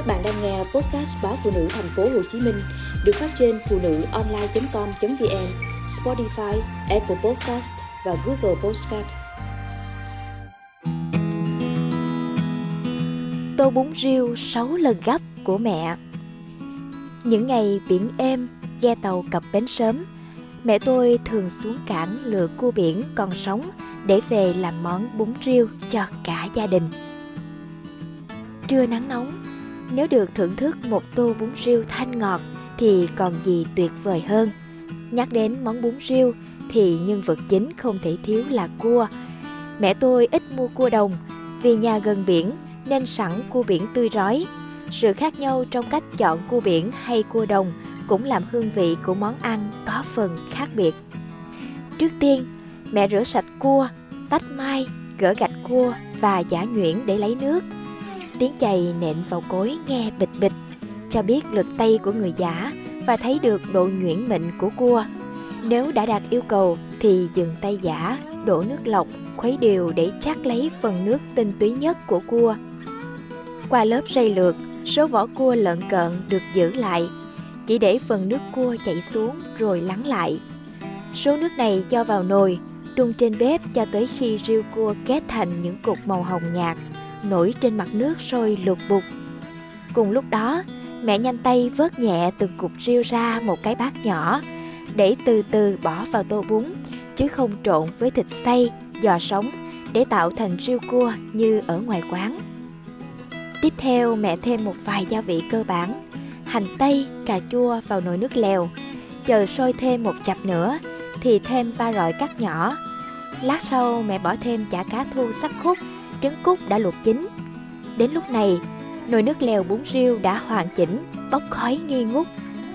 Các bạn đang nghe podcast báo phụ nữ thành phố Hồ Chí Minh được phát trên phụ nữ online.com.vn, Spotify, Apple Podcast và Google Podcast. Tô bún riêu 6 lần gấp của mẹ Những ngày biển êm, ghe tàu cập bến sớm, mẹ tôi thường xuống cảng lựa cua biển còn sống để về làm món bún riêu cho cả gia đình. Trưa nắng nóng, nếu được thưởng thức một tô bún riêu thanh ngọt thì còn gì tuyệt vời hơn. Nhắc đến món bún riêu thì nhân vật chính không thể thiếu là cua. Mẹ tôi ít mua cua đồng vì nhà gần biển nên sẵn cua biển tươi rói. Sự khác nhau trong cách chọn cua biển hay cua đồng cũng làm hương vị của món ăn có phần khác biệt. Trước tiên, mẹ rửa sạch cua, tách mai, gỡ gạch cua và giả nhuyễn để lấy nước – Tiếng chày nện vào cối nghe bịch bịch, cho biết lực tay của người giả và thấy được độ nhuyễn mịn của cua. Nếu đã đạt yêu cầu thì dừng tay giả, đổ nước lọc, khuấy đều để chắc lấy phần nước tinh túy nhất của cua. Qua lớp rây lượt, số vỏ cua lợn cợn được giữ lại, chỉ để phần nước cua chảy xuống rồi lắng lại. Số nước này cho vào nồi, đun trên bếp cho tới khi riêu cua kết thành những cục màu hồng nhạt nổi trên mặt nước sôi lục bục. Cùng lúc đó, mẹ nhanh tay vớt nhẹ từng cục riêu ra một cái bát nhỏ, để từ từ bỏ vào tô bún, chứ không trộn với thịt xay, giò sống để tạo thành riêu cua như ở ngoài quán. Tiếp theo mẹ thêm một vài gia vị cơ bản, hành tây, cà chua vào nồi nước lèo, chờ sôi thêm một chập nữa thì thêm ba rọi cắt nhỏ. Lát sau mẹ bỏ thêm chả cá thu sắc khúc trứng cút đã luộc chín. Đến lúc này, nồi nước lèo bún riêu đã hoàn chỉnh, bốc khói nghi ngút,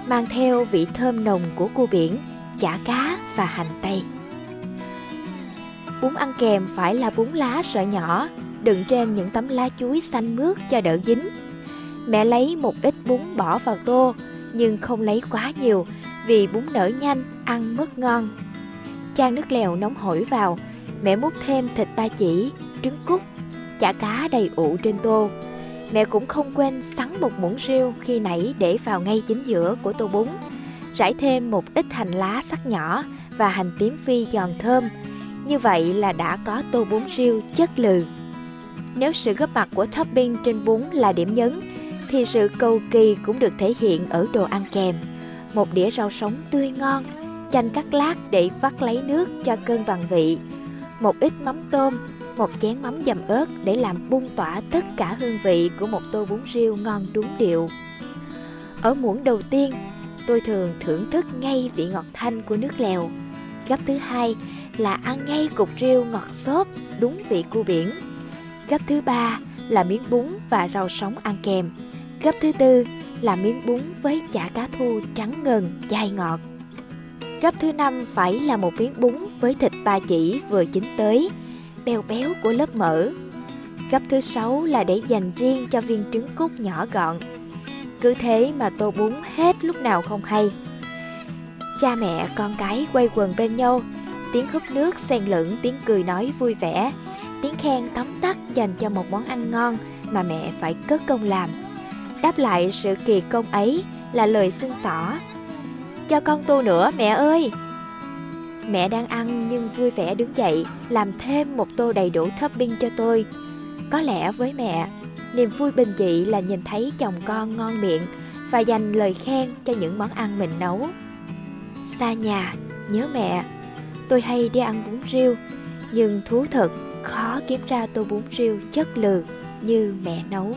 mang theo vị thơm nồng của cua biển, chả cá và hành tây. Bún ăn kèm phải là bún lá sợi nhỏ, đựng trên những tấm lá chuối xanh mướt cho đỡ dính. Mẹ lấy một ít bún bỏ vào tô, nhưng không lấy quá nhiều vì bún nở nhanh, ăn mất ngon. Chan nước lèo nóng hổi vào, mẹ múc thêm thịt ba chỉ, trứng cút chả cá đầy ụ trên tô. Mẹ cũng không quên sắn một muỗng riêu khi nãy để vào ngay chính giữa của tô bún. Rải thêm một ít hành lá sắc nhỏ và hành tím phi giòn thơm. Như vậy là đã có tô bún riêu chất lừ. Nếu sự góp mặt của topping trên bún là điểm nhấn, thì sự cầu kỳ cũng được thể hiện ở đồ ăn kèm. Một đĩa rau sống tươi ngon, chanh cắt lát để vắt lấy nước cho cân bằng vị, một ít mắm tôm, một chén mắm dầm ớt để làm bung tỏa tất cả hương vị của một tô bún riêu ngon đúng điệu. Ở muỗng đầu tiên, tôi thường thưởng thức ngay vị ngọt thanh của nước lèo. Gấp thứ hai là ăn ngay cục riêu ngọt xốp, đúng vị cua biển. Gấp thứ ba là miếng bún và rau sống ăn kèm. Gấp thứ tư là miếng bún với chả cá thu trắng ngần, chai ngọt. Gấp thứ năm phải là một miếng bún với thịt ba chỉ vừa chín tới, béo béo của lớp mỡ. Gấp thứ sáu là để dành riêng cho viên trứng cút nhỏ gọn. Cứ thế mà tô bún hết lúc nào không hay. Cha mẹ con cái quay quần bên nhau, tiếng húp nước xen lẫn tiếng cười nói vui vẻ, tiếng khen tóm tắt dành cho một món ăn ngon mà mẹ phải cất công làm. Đáp lại sự kỳ công ấy là lời xin xỏ. Cho con tô nữa mẹ ơi! Mẹ đang ăn nhưng vui vẻ đứng dậy làm thêm một tô đầy đủ topping cho tôi. Có lẽ với mẹ, niềm vui bình dị là nhìn thấy chồng con ngon miệng và dành lời khen cho những món ăn mình nấu. Xa nhà, nhớ mẹ, tôi hay đi ăn bún riêu, nhưng thú thật khó kiếm ra tô bún riêu chất lượng như mẹ nấu.